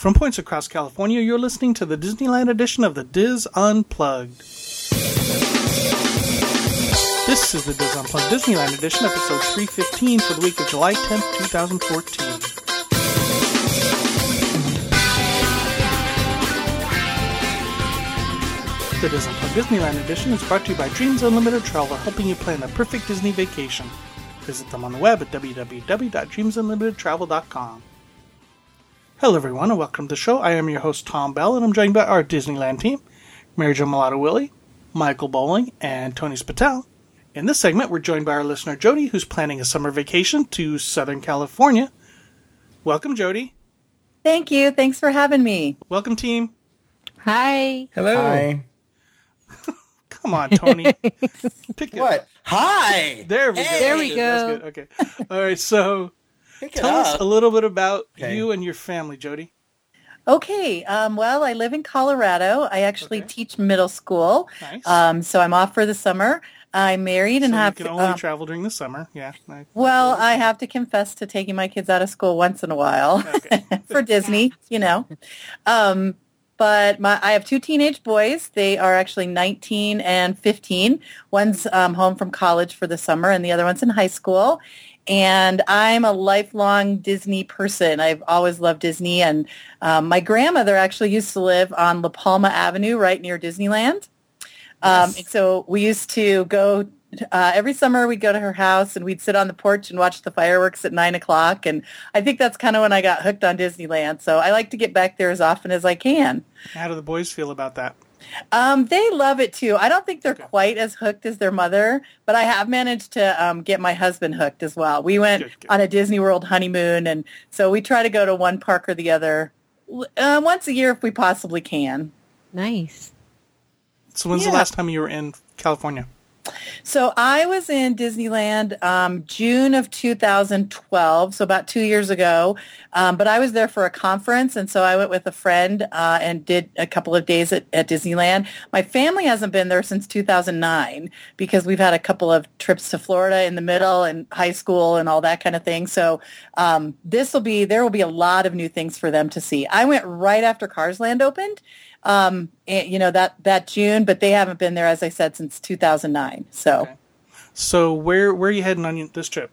From points across California, you're listening to the Disneyland edition of the DIS Unplugged. This is the DIS Unplugged Disneyland edition, episode 315 for the week of July 10th, 2014. The Unplugged Disneyland edition is brought to you by Dreams Unlimited Travel, helping you plan the perfect Disney vacation. Visit them on the web at www.dreamsunlimitedtravel.com. Hello, everyone, and welcome to the show. I am your host, Tom Bell, and I'm joined by our Disneyland team, Mary Jo Mulatto Willie, Michael Bowling, and Tony Spatel. In this segment, we're joined by our listener, Jodie, who's planning a summer vacation to Southern California. Welcome, Jodie. Thank you. Thanks for having me. Welcome, team. Hi. Hello. Hi. Come on, Tony. Pick it. What? Hi. There we go. There we That's go. good. Okay. All right. So, Pick it tell us a little bit about Okay. you and your family, Jodie. Okay. Um, well, I live in Colorado. I actually Okay. teach middle school. Nice. Um, so I'm off for the summer. I'm married and so have you can only um, travel during the summer. Yeah. I- well, I have to confess to taking my kids out of school once in a while Okay. for Disney, you know. Um, but my, I have two teenage boys. They are actually 19 and 15. One's um, home from college for the summer, and the other one's in high school. And I'm a lifelong Disney person. I've always loved Disney. And um, my grandmother actually used to live on La Palma Avenue, right near Disneyland. Um, and so we used to go uh, every summer. We'd go to her house and we'd sit on the porch and watch the fireworks at nine o'clock. And I think that's kind of when I got hooked on Disneyland. So I like to get back there as often as I can. How do the boys feel about that? Um, they love it too. I don't think they're quite as hooked as their mother, but I have managed to um, get my husband hooked as well. We went Good, good. on a Disney World honeymoon, and so we try to go to one park or the other uh, once a year if we possibly can. Nice. So, when's Yeah. the last time you were in California? So I was in Disneyland um, June of 2012, so about two years ago. Um, but I was there for a conference, and so I went with a friend uh, and did a couple of days at, at Disneyland. My family hasn't been there since 2009 because we've had a couple of trips to Florida in the middle and high school and all that kind of thing. So um, this will be there will be a lot of new things for them to see. I went right after Cars Land opened um, and, you know, that, that June, but they haven't been there, as I said, since 2009. So, Okay. So, where where are you heading on this trip?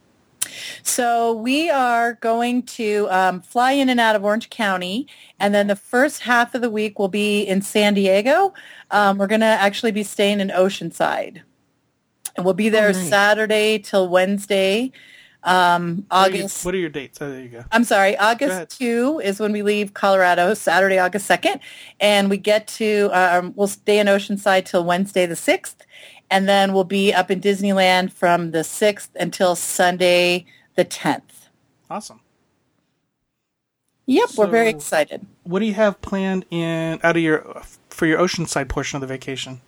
so we are going to um, fly in and out of Orange County, and then the first half of the week will be in San Diego. Um, we're going to actually be staying in Oceanside, and we'll be there nice. Saturday till Wednesday, um, What are your- August. What are your dates? Oh, there you go. I'm sorry. August 2 is when we leave Colorado, Saturday, August 2nd. And we get to, um, we'll stay in Oceanside till Wednesday the 6th. And then we'll be up in Disneyland from the 6th until Sunday the 10th. Awesome. Yep, we're very excited. What do you have planned in out of your for your Oceanside portion of the vacation?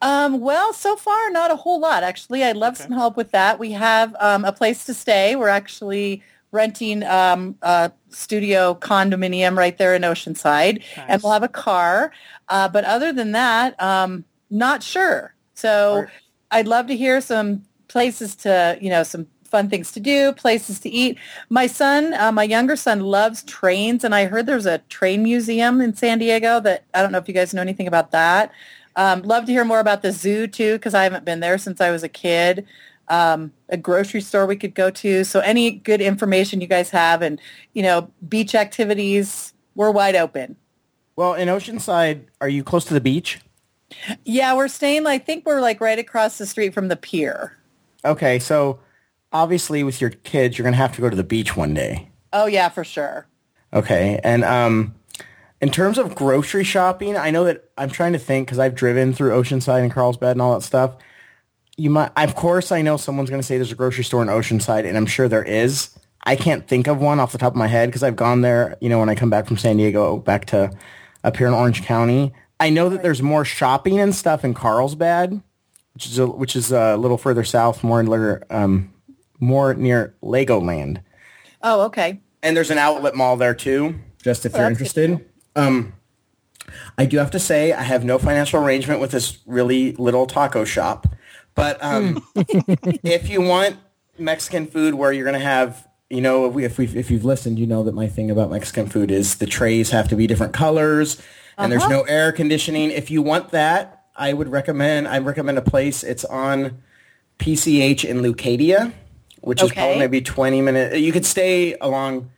Um, well, so far, not a whole lot, actually. I'd love Okay. some help with that. We have um, a place to stay. We're actually renting um, a studio condominium right there in Oceanside, and we'll have a car. Uh, but other than that, um, not sure. So I'd love to hear some places to, you know, some fun things to do, places to eat. My son, uh, my younger son, loves trains, and I heard there's a train museum in San Diego that I don't know if you guys know anything about that. Um, love to hear more about the zoo too, because I haven't been there since I was a kid. Um, a grocery store we could go to. So any good information you guys have, and you know, beach activities, we're wide open. Well, in Oceanside, are you close to the beach? Yeah, we're staying. I think we're like right across the street from the pier. Okay, so obviously with your kids, you're gonna have to go to the beach one day. Oh yeah, for sure. Okay, and um, in terms of grocery shopping, I know that I'm trying to think because I've driven through Oceanside and Carlsbad and all that stuff. You might, of course, I know someone's going to say there's a grocery store in Oceanside, and I'm sure there is. I can't think of one off the top of my head because I've gone there. You know, when I come back from San Diego, back to up here in Orange County, I know that there's more shopping and stuff in Carlsbad, which is a, which is a little further south, more near um, more near Legoland Oh, okay. and there's an outlet mall there too. Just if you're that's good interested. Um, I do have to say I have no financial arrangement with this really little taco shop, but um, if you want Mexican food where you're gonna have you know, if, we, if, we've, if you've listened, you know that my thing about Mexican food is the trays have to be different colors and there's no air conditioning. If you want that, I would recommend, I recommend a place. It's on PCH in Leucadia, which is Okay. probably maybe 20 minutes. You could stay along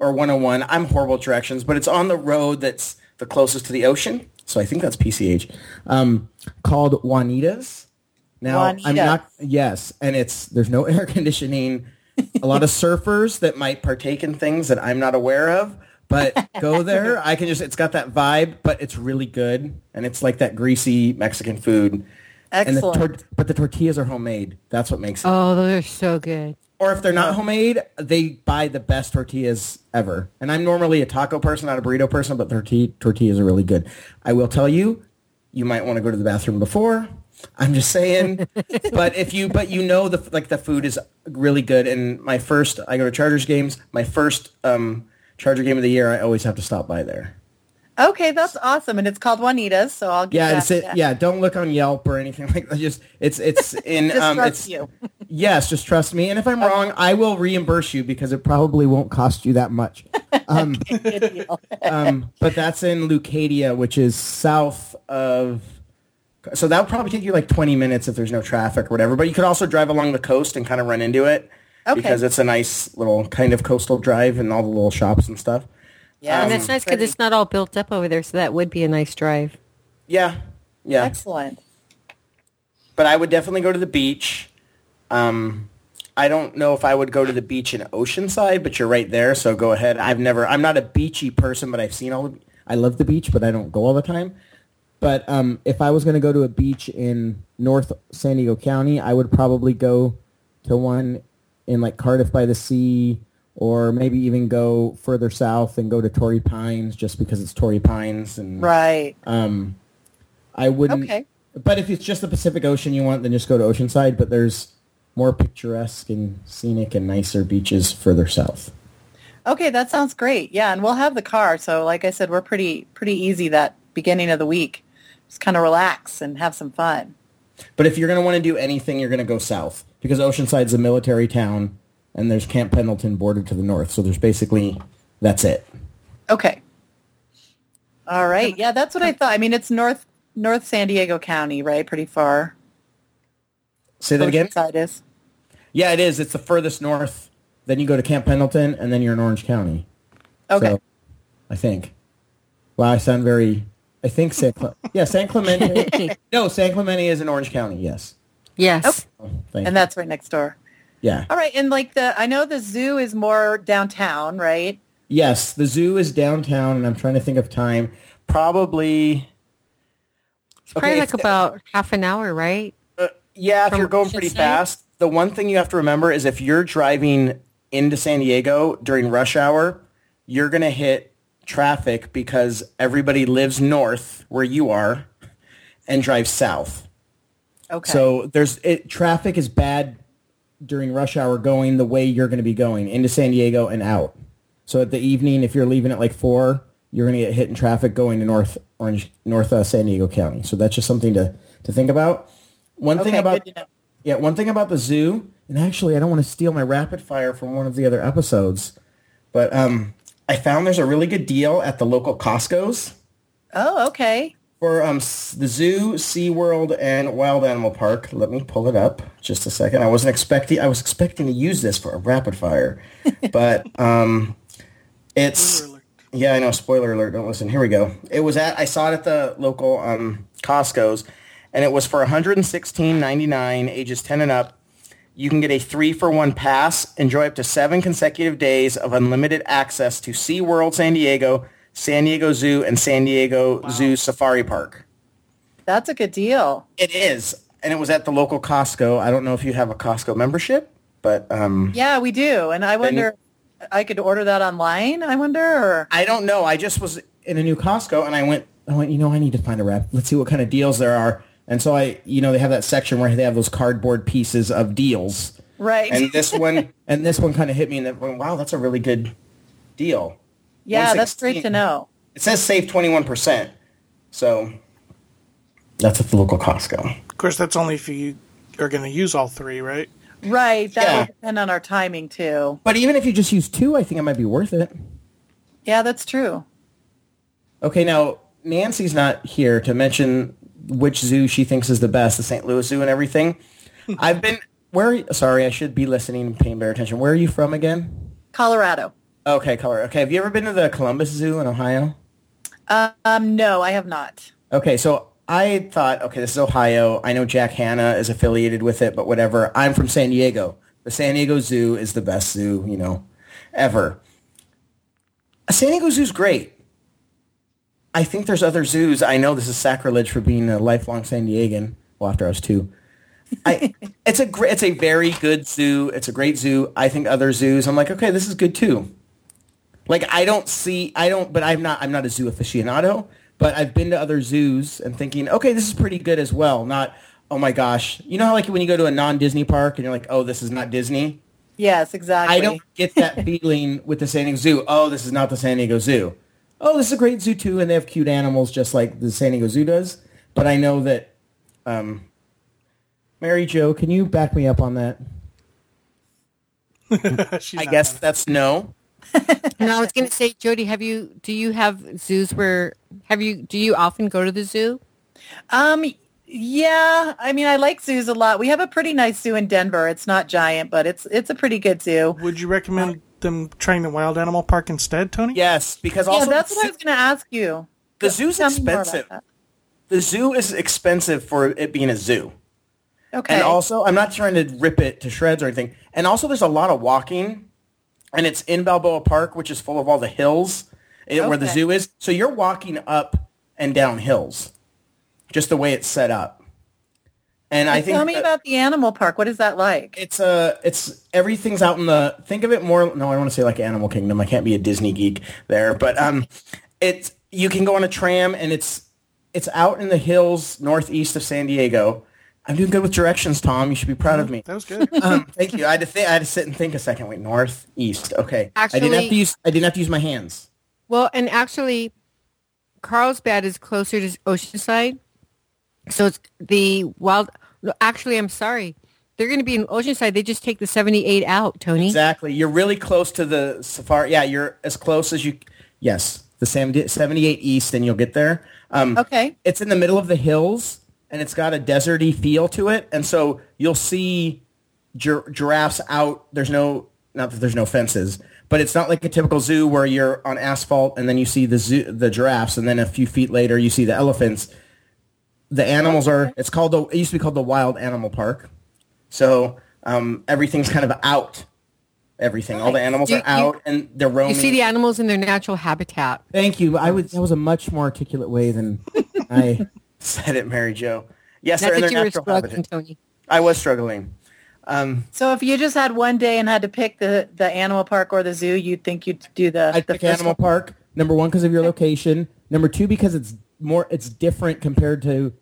or 101. I'm horrible at directions, but it's on the road that's the closest to the ocean. So I think that's PCH. Um, called Juanita's. Now I'm not yes, and it's there's no air conditioning. A lot of surfers that might partake in things that I'm not aware of, but go there. I can just it's got that vibe, but it's really good, and it's like that greasy Mexican food. And the Excellent. tor- but the tortillas are homemade. That's what makes it. Oh, those are so good. Or if they're not homemade, they buy the best tortillas ever. And I'm normally a taco person, not a burrito person, but tortilla tortillas are really good. I will tell you, you might want to go to the bathroom before. I'm just saying. but if you, but you know, the like the food is really good. And my first, I go to Chargers games. My first um, Charger game of the year, I always have to stop by there. Okay, that's awesome, and it's called Juanita's, so I'll get Yeah, it's it, yeah. Don't look on Yelp or anything like that. Just it's it's in Just um, trust it's you. yes, just trust me. And if I'm wrong, I will reimburse you because it probably won't cost you that much. Um, um, but that's in Leucadia, which is south of. So that would probably take you like 20 minutes if there's no traffic or whatever. But you could also drive along the coast and kind of run into it Okay. because it's a nice little kind of coastal drive and all the little shops and stuff. Yeah, and that's nice because it's not all built up over there, so that would be a nice drive. Yeah, yeah. excellent. but I would definitely go to the beach. Um, I don't know if I would go to the beach in Oceanside, but you're right there, so go ahead. I've never. I'm not a beachy person, but I've seen all. The, I love the beach, but I don't go all the time. But um, if I was going to go to a beach in North San Diego County, I would probably go to one in like Cardiff by the Sea, or maybe even go further south and go to Torrey Pines, just because it's Torrey Pines and Right. um, I wouldn't. Okay. But if it's just the Pacific Ocean you want, then just go to Oceanside. But there's more picturesque and scenic and nicer beaches further south. Okay, that sounds great. Yeah, and we'll have the car, so like I said, we're pretty pretty easy that beginning of the week. Just kind of relax and have some fun. But if you're going to want to do anything, you're going to go south because Oceanside's a military town, and there's Camp Pendleton bordered to the north. So there's basically that's it. Okay. All right. Yeah, that's what I thought. I mean, it's North North San Diego County, right? Pretty far. Say that again. Side is. Yeah, it is. It's the furthest north. Then you go to Camp Pendleton, and then you're in Orange County. Okay. So, I think. Wow, I sound very. I think San. Cle- yeah, San Clemente. no, San Clemente is in Orange County. Yes. Yes. Oh, thank and you. that's right next door. Yeah. All right, and like the I know the zoo is more downtown, right? Yes, the zoo is downtown, and I'm trying to think of time. Probably. It's probably Okay, like if- about half an hour, right? Uh, yeah, if you're going pretty Oceanside? fast. The one thing you have to remember is if you're driving into San Diego during rush hour, you're going to hit traffic because everybody lives north where you are and drives south. Okay. So there's it, traffic is bad during rush hour going the way you're going to be going into San Diego and out. So at the evening, if you're leaving at like four, you're going to get hit in traffic going to North Orange, North uh, San Diego County. So that's just something to to think about. One thing about good to know. yeah, one thing about the zoo, and actually, I don't want to steal my rapid fire from one of the other episodes, but um, I found there's a really good deal at the local Costco's Oh, okay. For um, the zoo, SeaWorld, and Wild Animal Park. Let me pull it up just a second. I wasn't expecting. I was expecting to use this for a rapid fire, but um, it's yeah. I know. Spoiler alert. Don't listen. Here we go. It was at. I saw it at the local um, Costco's, and it was for 116.99, ages 10 and up. You can get a three for one pass. Enjoy up to seven consecutive days of unlimited access to SeaWorld San Diego, San Diego Zoo, and San Diego Zoo Safari Park. That's a good deal. It is, and it was at the local Costco. I don't know if you have a Costco membership, but um, Yeah, we do. And I wonder I could order that online, I wonder or I don't know. I just was in a new Costco, and I went. I went. You know, I need to find a wrap. Let's see what kind of deals there are. And so I, you know, they have that section where they have those cardboard pieces of deals. Right. And this one, and this one kind of hit me, and then went, wow, that's a really good deal. Yeah, that's great to know. It says save twenty one percent, so that's at the local Costco. Of course, that's only if you are going to use all three, right? Right. That Yeah. would depend on our timing too. But even if you just use two, I think it might be worth it. Yeah, that's true. Okay, now Nancy's not here to mention which zoo she thinks is the best, the St. Louis Zoo and everything. I've been where? Sorry, I should be listening and paying better attention. Where are you from again? Colorado. Okay, color. Okay, have you ever been to the Columbus Zoo in Ohio? Um, no, I have not. Okay, so I thought, okay, this is Ohio. I know Jack Hanna is affiliated with it, but whatever. I'm from San Diego. The San Diego Zoo is the best zoo, you know, ever. San Diego Zoo's great. I think there's other zoos. I know this is sacrilege for being a lifelong San Diegan. Well, after I was two. I, it's a great, it's a very good zoo. It's a great zoo. I think other zoos, I'm like, okay, this is good too. Like I don't see, I don't, but I'm not, I'm not a zoo aficionado. But I've been to other zoos and thinking, okay, this is pretty good as well. Not, oh my gosh, you know how like when you go to a non-Disney park and you're like, oh, this is not Disney. Yes, exactly. I don't get that feeling with the San Diego Zoo. Oh, this is not the San Diego Zoo. Oh, this is a great zoo too, and they have cute animals just like the San Diego Zoo does. But I know that, um, Mary Jo, can you back me up on that? She's I guess gonna- that's no. And I was going to say, Jodie, have you? Do you have zoos where? Have you? Do you often go to the zoo? Um, yeah. I mean, I like zoos a lot. We have a pretty nice zoo in Denver. It's not giant, but it's it's a pretty good zoo. Would you recommend them trying the wild animal park instead, Tony? Yes, because Yeah, also that's the, what I was going to ask you. the zoo's Tell me more about expensive. The zoo is expensive for it being a zoo. Okay. And also, I'm not trying to rip it to shreds or anything. And also, there's a lot of walking, and it's in Balboa Park, which is full of all the hills eh, where the zoo is. So you're walking up and down hills, just the way it's set up. And I think Tell me that about the animal park. What is that like? it's a it's everything's out in the think of it more. No, I want to say like Animal Kingdom. I can't be a Disney geek there, but um, it's you can go on a tram and it's it's out in the hills northeast of San Diego. I'm doing good with directions, Tom. You should be proud of me. That was good. Um, thank you. I had to think. I had to sit and think a second. Wait, northeast. Okay. I didn't have Actually- to use. I didn't have to use my hands. Well, and actually, Carlsbad is closer to Oceanside, so it's the wild. Actually, I'm sorry. They're going to be in Oceanside. They just take the 78 out, Tony. Exactly. You're really close to the safari. Yeah, you're as close as you. Yes, the 78 east, and you'll get there. Um, Okay. it's in the middle of the hills and it's got a deserty feel to it. And so you'll see gir- giraffes out there's no not that there's no fences but it's not like a typical zoo where you're on asphalt and then you see the zoo, the giraffes. And then a few feet later you see the elephants. The animals are it's called the it used to be called the wild animal park. So um, everything's kind of out. Everything. All the animals You- are out and they're roaming You see the animals in their natural habitat. Thank you. I was that was a much more articulate way than I said it, Mary Jo. Yes, Not they're in their natural habitat. Tony. I was struggling. Um, So if you just had one day and had to pick the, the animal park or the zoo, you'd think you'd do the, I'd the pick first Animal one. Park. Number one because of your location. Number two because it's more it's different compared to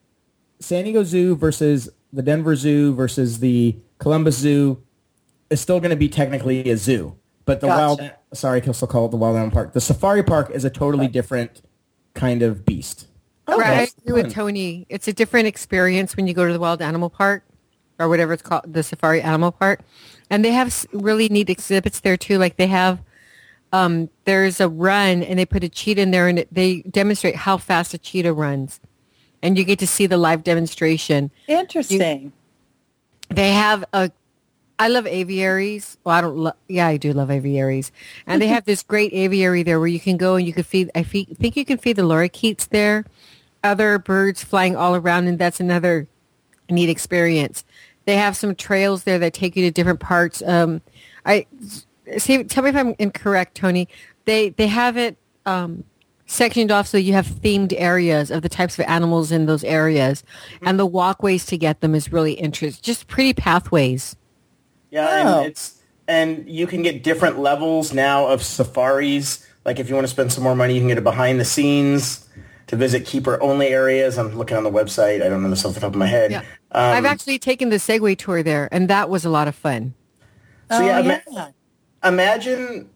San Diego Zoo versus the Denver Zoo versus the Columbus Zoo. Is still going to be technically a zoo, but the Gotcha. wild sorry, I can still call it the Wild Animal Park. The Safari Park is a totally different kind of beast. Right, I agree with Tony. It's a different experience when you go to the Wild Animal Park or whatever it's called, the Safari Animal Park. And they have really neat exhibits there too. Like they have, um, there's a run and they put a cheetah in there and they demonstrate how fast a cheetah runs. And you get to see the live demonstration. Interesting. They have a, I love aviaries. Well, I don't love, yeah, I do love aviaries. And they have this great aviary there where you can go and you can feed, I fe- think you can feed the lorikeets there. Other birds flying all around and that's another neat experience. They have some trails there that take you to different parts. Um, I see. Tell me if I'm incorrect, Tony. They they have it um, sectioned off so you have themed areas of the types of animals in those areas, and the walkways to get them is really interesting. Just pretty pathways. Yeah, Oh. and it's and you can get different levels now of safaris. Like if you want to spend some more money, you can get a behind the scenes to visit keeper only areas. I'm looking on the website. I don't know this off the top of my head. Yeah. Um, I've actually taken the Segway tour there, and that was a lot of fun. so oh, yeah, yeah. imagine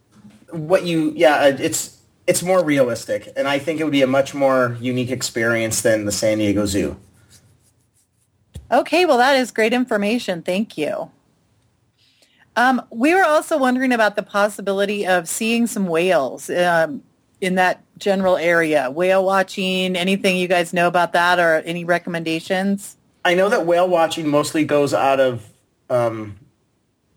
what you yeah uh, it's it's more realistic, and I think it would be a much more unique experience than the San Diego Zoo. Okay, well, that is great information. Thank you. Um, we were also wondering about the possibility of seeing some whales um, in that general area. Whale watching, anything you guys know about that or any recommendations? I know that whale watching mostly goes out of um,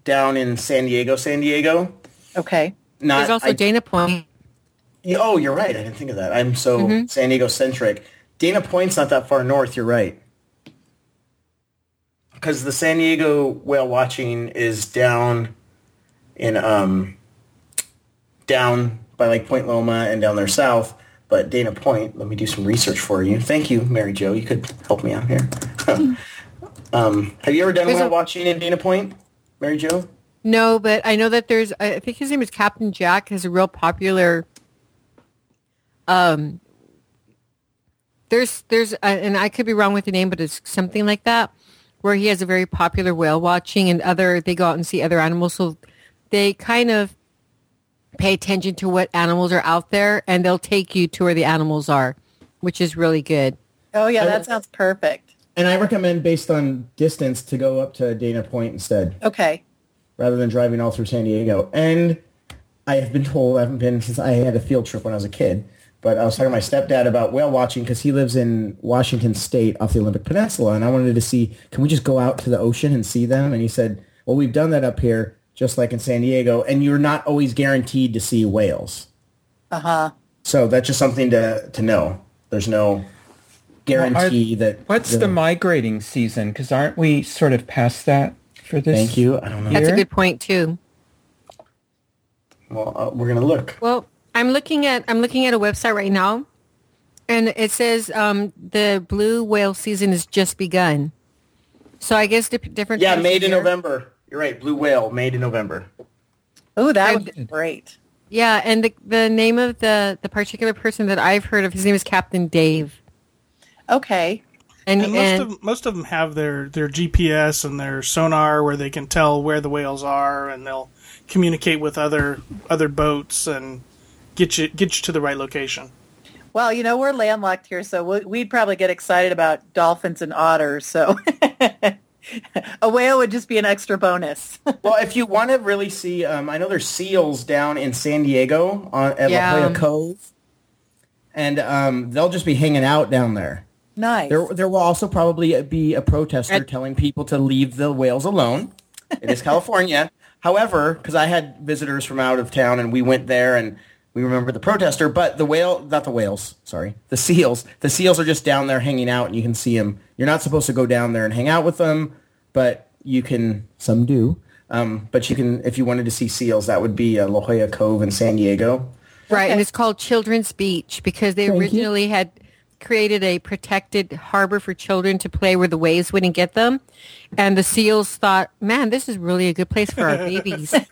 down in San Diego, San Diego. Okay. Not, There's also I- Dana Point. Oh, you're right. I didn't think of that. I'm so San Diego centric. Dana Point's not that far north. You're right. Because the San Diego whale watching is down in um down by like Point Loma and down there south. But Dana Point, let me do some research for you. Thank you, Mary Jo. You could help me out here. um, have you ever done There's whale a- watching in Dana Point, Mary Jo? No, but I know that there's. I think his name is Captain Jack. Is a real popular. Um. There's there's uh, and I could be wrong with the name, but it's something like that, where he has a very popular whale watching, and other they go out and see other animals, so they kind of pay attention to what animals are out there, and they'll take you to where the animals are, which is really good. Oh, yeah, uh, that sounds perfect. And I recommend, based on distance, to go up to Dana Point instead. Okay. rather than driving all through San Diego. And I have been told, I haven't been since I had a field trip when I was a kid, but I was talking to my stepdad about whale watching because he lives in Washington State off the Olympic Peninsula. And I wanted to see, can we just go out to the ocean and see them? And he said, well, we've done that up here, just like in San Diego, and you're not always guaranteed to see whales. Uh-huh. So that's just something to, to know. There's no guarantee that. What's the migrating season? Because aren't we sort of past that for this? Thank you. I don't know. That's a good point too. Well, uh, we're going to look. Well, I'm looking at I'm looking at a website right now, and it says um, the blue whale season has just begun. So I guess dip- different. Yeah, times made in year- November. You're right. Blue whale, made in November. Oh, that I would be great. Yeah, and the the name of the the particular person that I've heard of, his name is Captain Dave, Okay. and, And most and of most of them have their their GPS and their sonar where they can tell where the whales are, and they'll communicate with other other boats and get you get you to the right location. Well, you know, we're landlocked here, so we'd probably get excited about dolphins and otters. So a whale would just be an extra bonus. Well, if you want to really see, um, I know there's seals down in San Diego on, at Yeah. La Jolla Cove, and um, they'll just be hanging out down there. nice. There, there will also probably be a protester At- telling people to leave the whales alone. It is California. However, because I had visitors from out of town, and we went there, and we remember the protester, but the whale, not the whales, sorry, the seals. The seals are just down there hanging out, and you can see them. You're not supposed to go down there and hang out with them, but you can. Some do. Um, but you can, if you wanted to see seals, that would be uh, La Jolla Cove in San Diego. right, and it's called Children's Beach because they Thank you. originally had created a protected harbor for children to play where the waves wouldn't get them, and the seals thought, "Man, this is really a good place for our babies."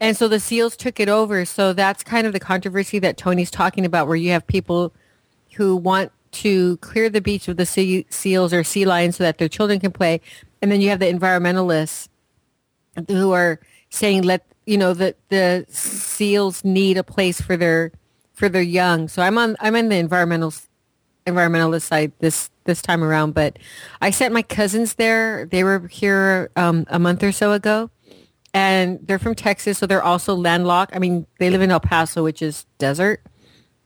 And so the seals took it over. So that's kind of the controversy that Tony's talking about, where you have people who want to clear the beach of the sea, seals or sea lions so that their children can play, and then you have the environmentalists who are saying let you know that the seals need a place for their for their young. So I'm on I'm on the environmental environmentalist side this this time around. But I sent my cousins there. They were here um, a month or so ago, and they're from Texas, so they're also landlocked. I mean, they live in El Paso, which is desert.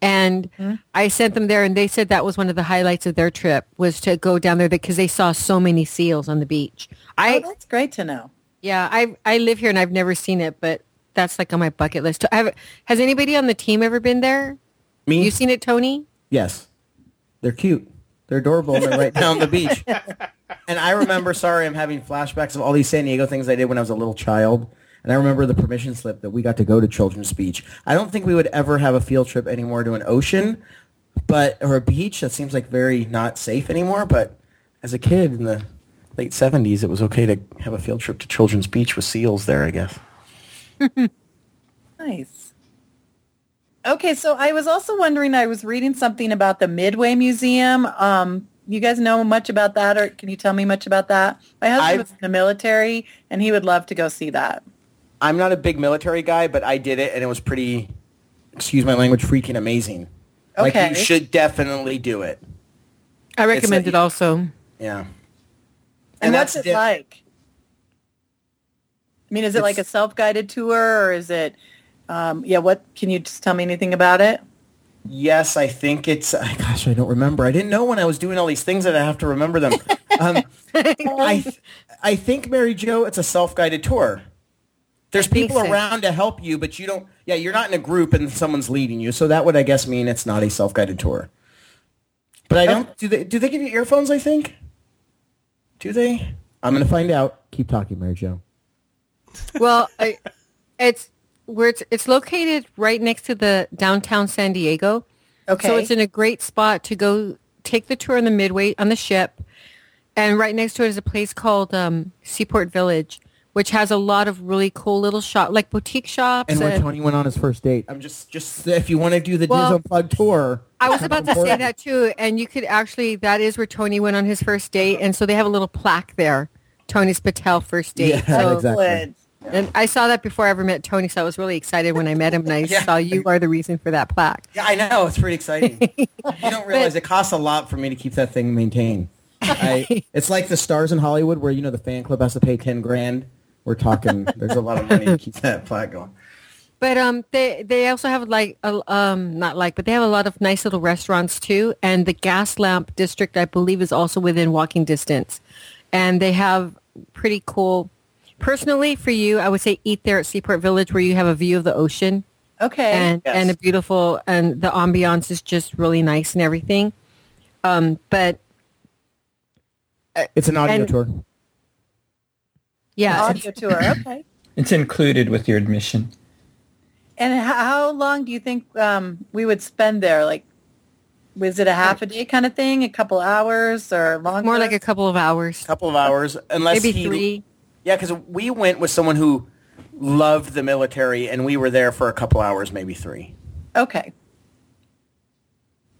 And I sent them there, and they said that was one of the highlights of their trip was to go down there because they saw so many seals on the beach. I oh, that's great to know. yeah, I I live here and I've never seen it, but that's like on my bucket list. Have, has anybody on the team ever been there? Me? You seen it, Tony? Yes. They're cute. They're adorable. and They're right down the beach. And I remember, sorry, I'm having flashbacks of all these San Diego things I did when I was a little child. And I remember the permission slip that we got to go to Children's Beach. I don't think we would ever have a field trip anymore to an ocean, but or a beach. That seems like very not safe anymore. But as a kid in the late 70s, it was okay to have a field trip to Children's Beach with seals there, I guess. Nice. Okay, so I was also wondering, I was reading something about the Midway Museum. Um, you guys know much about that, or can you tell me much about that? My husband I've- was in the military, and he would love to go see that. I'm not a big military guy, but I did it, and it was pretty, excuse my language, freaking amazing. Like, Okay. you should definitely do it. I recommend a- it also. Yeah. And, what's that's it di- like? I mean, is it like a self-guided tour or is it, um, yeah, what, can you just tell me anything about it? Yes, I think it's. Gosh, I don't remember. I didn't know when I was doing all these things that I have to remember them. um, I, th- I think Mary Jo, it's a self-guided tour. There's people so. around to help you, but you don't. Yeah, you're not in a group and someone's leading you. So that would, I guess, mean it's not a self-guided tour. But I don't. Do they? Do they give you earphones? I think. Do they? I'm gonna find out. Keep talking, Mary Jo. Well, I, it's where it's it's located right next to the downtown San Diego. Okay. So it's in a great spot to go take the tour on the Midway on the ship, and right next to it is a place called um, Seaport Village, which has a lot of really cool little shop, like boutique shops. And where and- Tony went on his first date. I'm just, just if you want to do the Well, DIS Unplugged tour. I was about to say that too, and you could actually that is where Tony went on his first date, and so they have a little plaque there, Tony's Patel first date. Yeah, so, exactly. And I saw that before I ever met Tony, so I was really excited when I met him, and I Yeah. saw you are the reason for that plaque. Yeah, I know. It's pretty exciting. you don't realize it costs a lot for me to keep that thing maintained. I, it's like the stars in Hollywood where, you know, the fan club has to pay 10 grand. We're talking, there's a lot of money to keep that plaque going. But um, they they also have like a, um not like, but they have a lot of nice little restaurants too, and the Gaslamp District I believe is also within walking distance, and they have pretty cool. Personally, for you, I would say eat there at Seaport Village where you have a view of the ocean Okay. and Yes. and a beautiful and the ambiance is just really nice and everything. Um, but It's an audio And- tour. yeah, Audio tour. Okay. It's included with your admission. And how long do you think um, we would spend there? Like, was it a half a day kind of thing, a couple hours, or longer? more like a couple of hours, A couple of hours. Unless maybe he, three. Yeah, because we went with someone who loved the military and we were there for a couple hours, maybe three. Okay.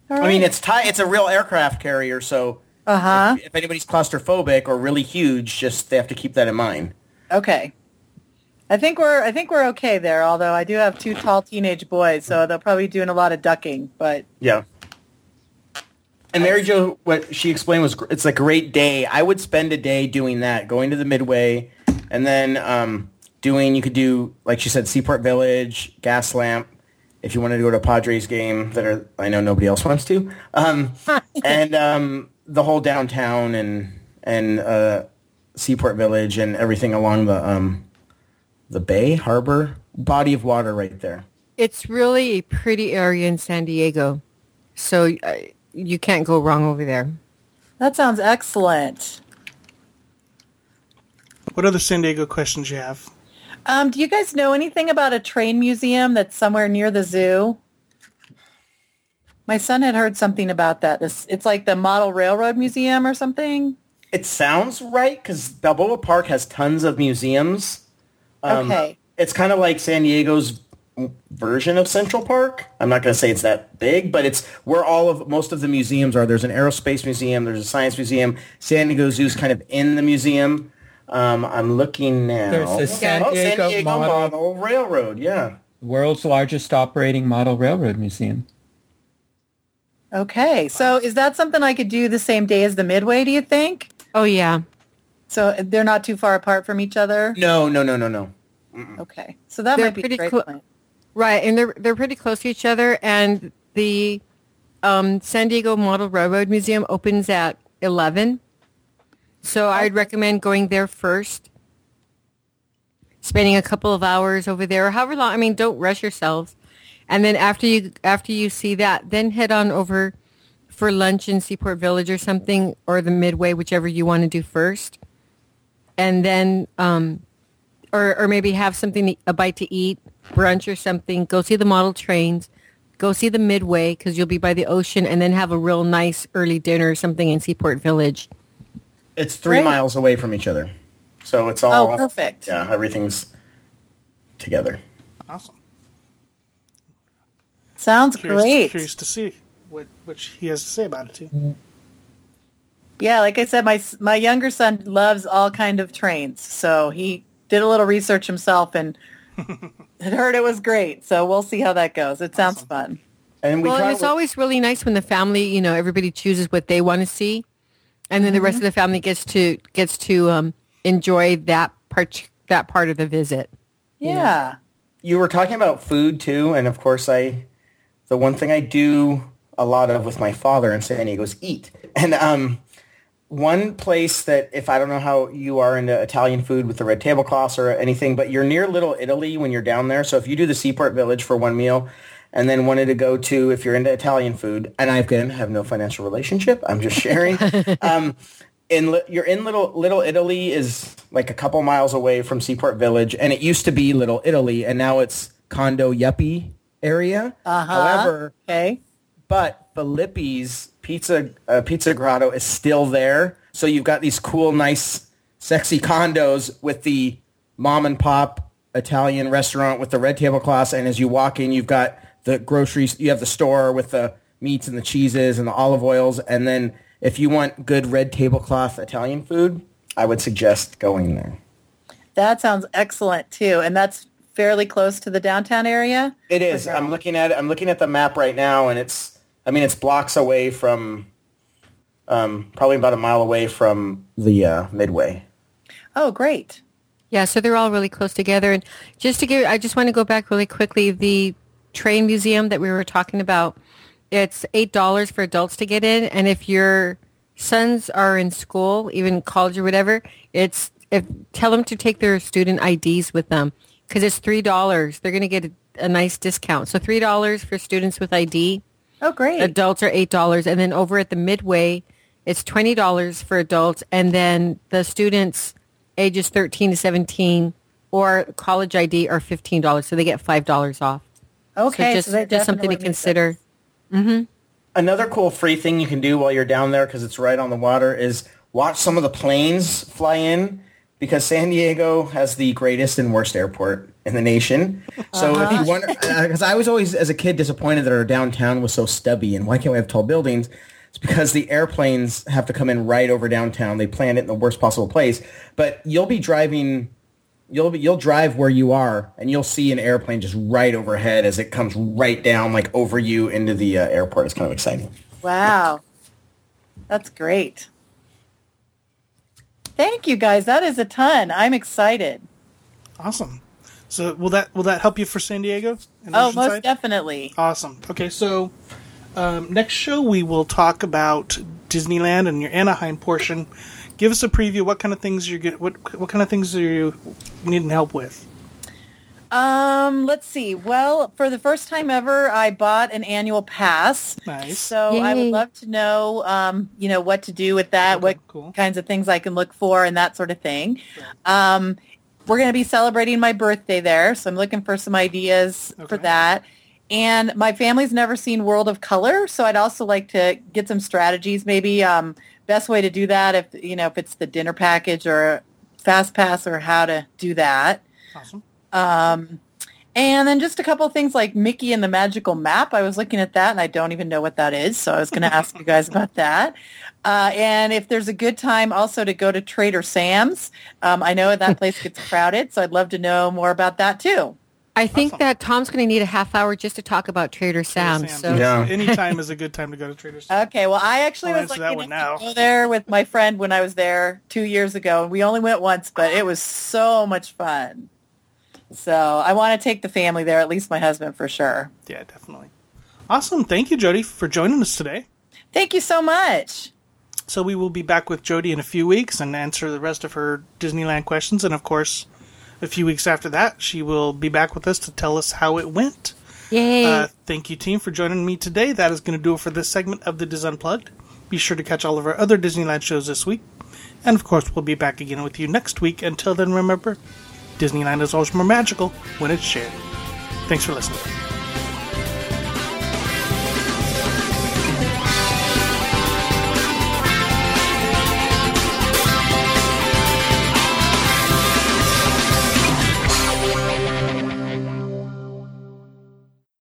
All I mean, it's ti- it's a real aircraft carrier, so uh huh. if anybody's claustrophobic or really huge, just they have to keep that in mind. Okay. I think we're I think we're okay there. Although I do have two tall teenage boys, so they'll probably be doing a lot of ducking. But Yeah. And Mary Jo, what she explained was it's a great day. I would spend a day doing that, going to the Midway, and then um, doing. You could do like she said, Seaport Village, Gaslamp. If you wanted to go to a Padres game, that are I know nobody else wants to, um, and um, the whole downtown and and uh, Seaport Village and everything along the um, the bay harbor body of water right there. It's really a pretty area in San Diego, so uh, you can't go wrong over there. that sounds excellent. What other San Diego questions you have? Um, do you guys know anything about a train museum that's somewhere near the zoo? My son had heard something about that. This it's like the Model Railroad Museum or something. It sounds right because Balboa Park has tons of museums. Um, Okay. It's kind of like San Diego's version of Central Park. I'm not going to say it's that big, but it's where all of most of the museums are. There's an aerospace museum. There's a science museum. San Diego Zoo's kind of in the museum. Um, I'm looking now. There's the San oh, Diego San Diego Model- Model Railroad. Yeah. World's largest operating model railroad museum. Okay. So is that something I could do the same day as the Midway, do you think? Oh yeah, So they're not too far apart from each other? No, no, no, no, no. Okay. So that They're might be pretty great clo- plan. Right, and they're they're pretty close to each other. And the um, San Diego Model Railroad Museum opens at eleven, so I'd recommend going there first, spending a couple of hours over there, however long. I mean, don't rush yourselves, and then after you after you see that, then head on over for lunch in Seaport Village or something, or the Midway, whichever you want to do first, and then. Um, or, or maybe have something a bite to eat, brunch or something. Go see the model trains. Go see the Midway because you'll be by the ocean, and then have a real nice early dinner or something in Seaport Village. It's three Great. miles away from each other. So it's all. Oh, perfect. Yeah, everything's together. Awesome. Sounds Curious, great. curious to see what, what he has to say about it, too. Yeah, like I said, my my younger son loves all kind of trains, so he did a little research himself and had heard it was great. So we'll see how that goes. It sounds fun. And we well, and it's to- always really nice when the family, you know, everybody chooses what they want to see, and then the rest of the family gets to gets to um, enjoy that part- that part of the visit. Yeah. You were talking about food too, and of course, I the one thing I do a lot of with my father in San Diego is eat. And um, one place that if I don't know how you are into Italian food with the red tablecloths or anything, but you're near Little Italy when you're down there. So if you do the Seaport Village for one meal, and then wanted to go to if you're into Italian food, and I again have no financial relationship, I'm just sharing. um, in you're in Little Little Italy is like a couple miles away from Seaport Village, and it used to be Little Italy, and now it's condo yuppie area. Uh-huh. However, Okay. but Filippi's Pizza uh, Pizza Grotto is still there. So you've got these cool, nice, sexy condos with the mom and pop Italian restaurant with the red tablecloths, and as you walk in, you've got the groceries. You have the store with the meats and the cheeses and the olive oils, and then if you want good red tablecloth Italian food, I would suggest going there. That sounds excellent too. And that's fairly close to the downtown area. It is. I'm looking at it. I'm looking at the map right now, and it's. I mean, it's blocks away from. Um, probably about a mile away from the uh, Midway. Oh, great. Yeah, so they're all really close together. And just to give, I just want to go back really quickly. The train museum that we were talking about, it's eight dollars for adults to get in, and if your sons are in school, even college or whatever, it's if tell them to take their student IDs with them because it's three dollars. They're going to get a, a nice discount. So three dollars for students with ID. Oh, great. Adults are eight dollars, and then over at the Midway, it's twenty dollars for adults, and then the students ages thirteen to seventeen or college ID are fifteen dollars, so they get five dollars off. okay. so just, that just something to definitely makes consider. Mm-hmm. Another cool free thing you can do while you're down there because it's right on the water is watch some of the planes fly in because San Diego has the greatest and worst airport in the nation. So if you wonder, because I was always as a kid disappointed that our downtown was so stubby and why can't we have tall buildings? It's because the airplanes have to come in right over downtown. They plan it in the worst possible place. But you'll be driving you'll be, you'll drive where you are and you'll see an airplane just right overhead as it comes right down like over you into the uh, airport. It's kind of exciting. Wow. That's great. Thank you guys. That is a ton. I'm excited. Awesome. So will that will that help you for San Diego? and Oh, most definitely. Awesome. Okay, so um, next show we will talk about Disneyland and your Anaheim portion. Give us a preview. What kind of things you get? What what kind of things are you needing help with? Um, let's see. Well, for the first time ever, I bought an annual pass. Nice. So I would love to know, um, you know, what to do with that, Okay, what cool. kinds of things I can look for, and that sort of thing. Um, we're going to be celebrating my birthday there, so I'm looking for some ideas for that. And my family's never seen World of Color, so I'd also like to get some strategies. Maybe um, best way to do that if you know if it's the dinner package or fast pass or how to do that. Awesome. Um, and then just a couple of things like Mickey and the Magical Map. I was looking at that and I don't even know what that is. So I was going to ask you guys about that. Uh, and if there's a good time also to go to Trader Sam's. Um, I know that place gets crowded, so I'd love to know more about that too. I think that Tom's going to need a half hour just to talk about Trader Sam's. Sam. So Yeah. Anytime is a good time to go to Trader Sam's. Okay, well, I actually I'll was answer that looking one to now. go there with my friend when I was there two years ago, and we only went once, but it was so much fun. So I want to take the family there, at least my husband for sure. Yeah, definitely. Awesome. Thank you, Jodie, for joining us today. Thank you so much. So we will be back with Jodie in a few weeks and answer the rest of her Disneyland questions. And of course, a few weeks after that, she will be back with us to tell us how it went. yay! Uh, thank you, team, for joining me today. That is going to do it for this segment of the DIS Unplugged. Be sure to catch all of our other Disneyland shows this week. And of course, we'll be back again with you next week. Until then, remember, Disneyland is always more magical when it's shared. Thanks for listening.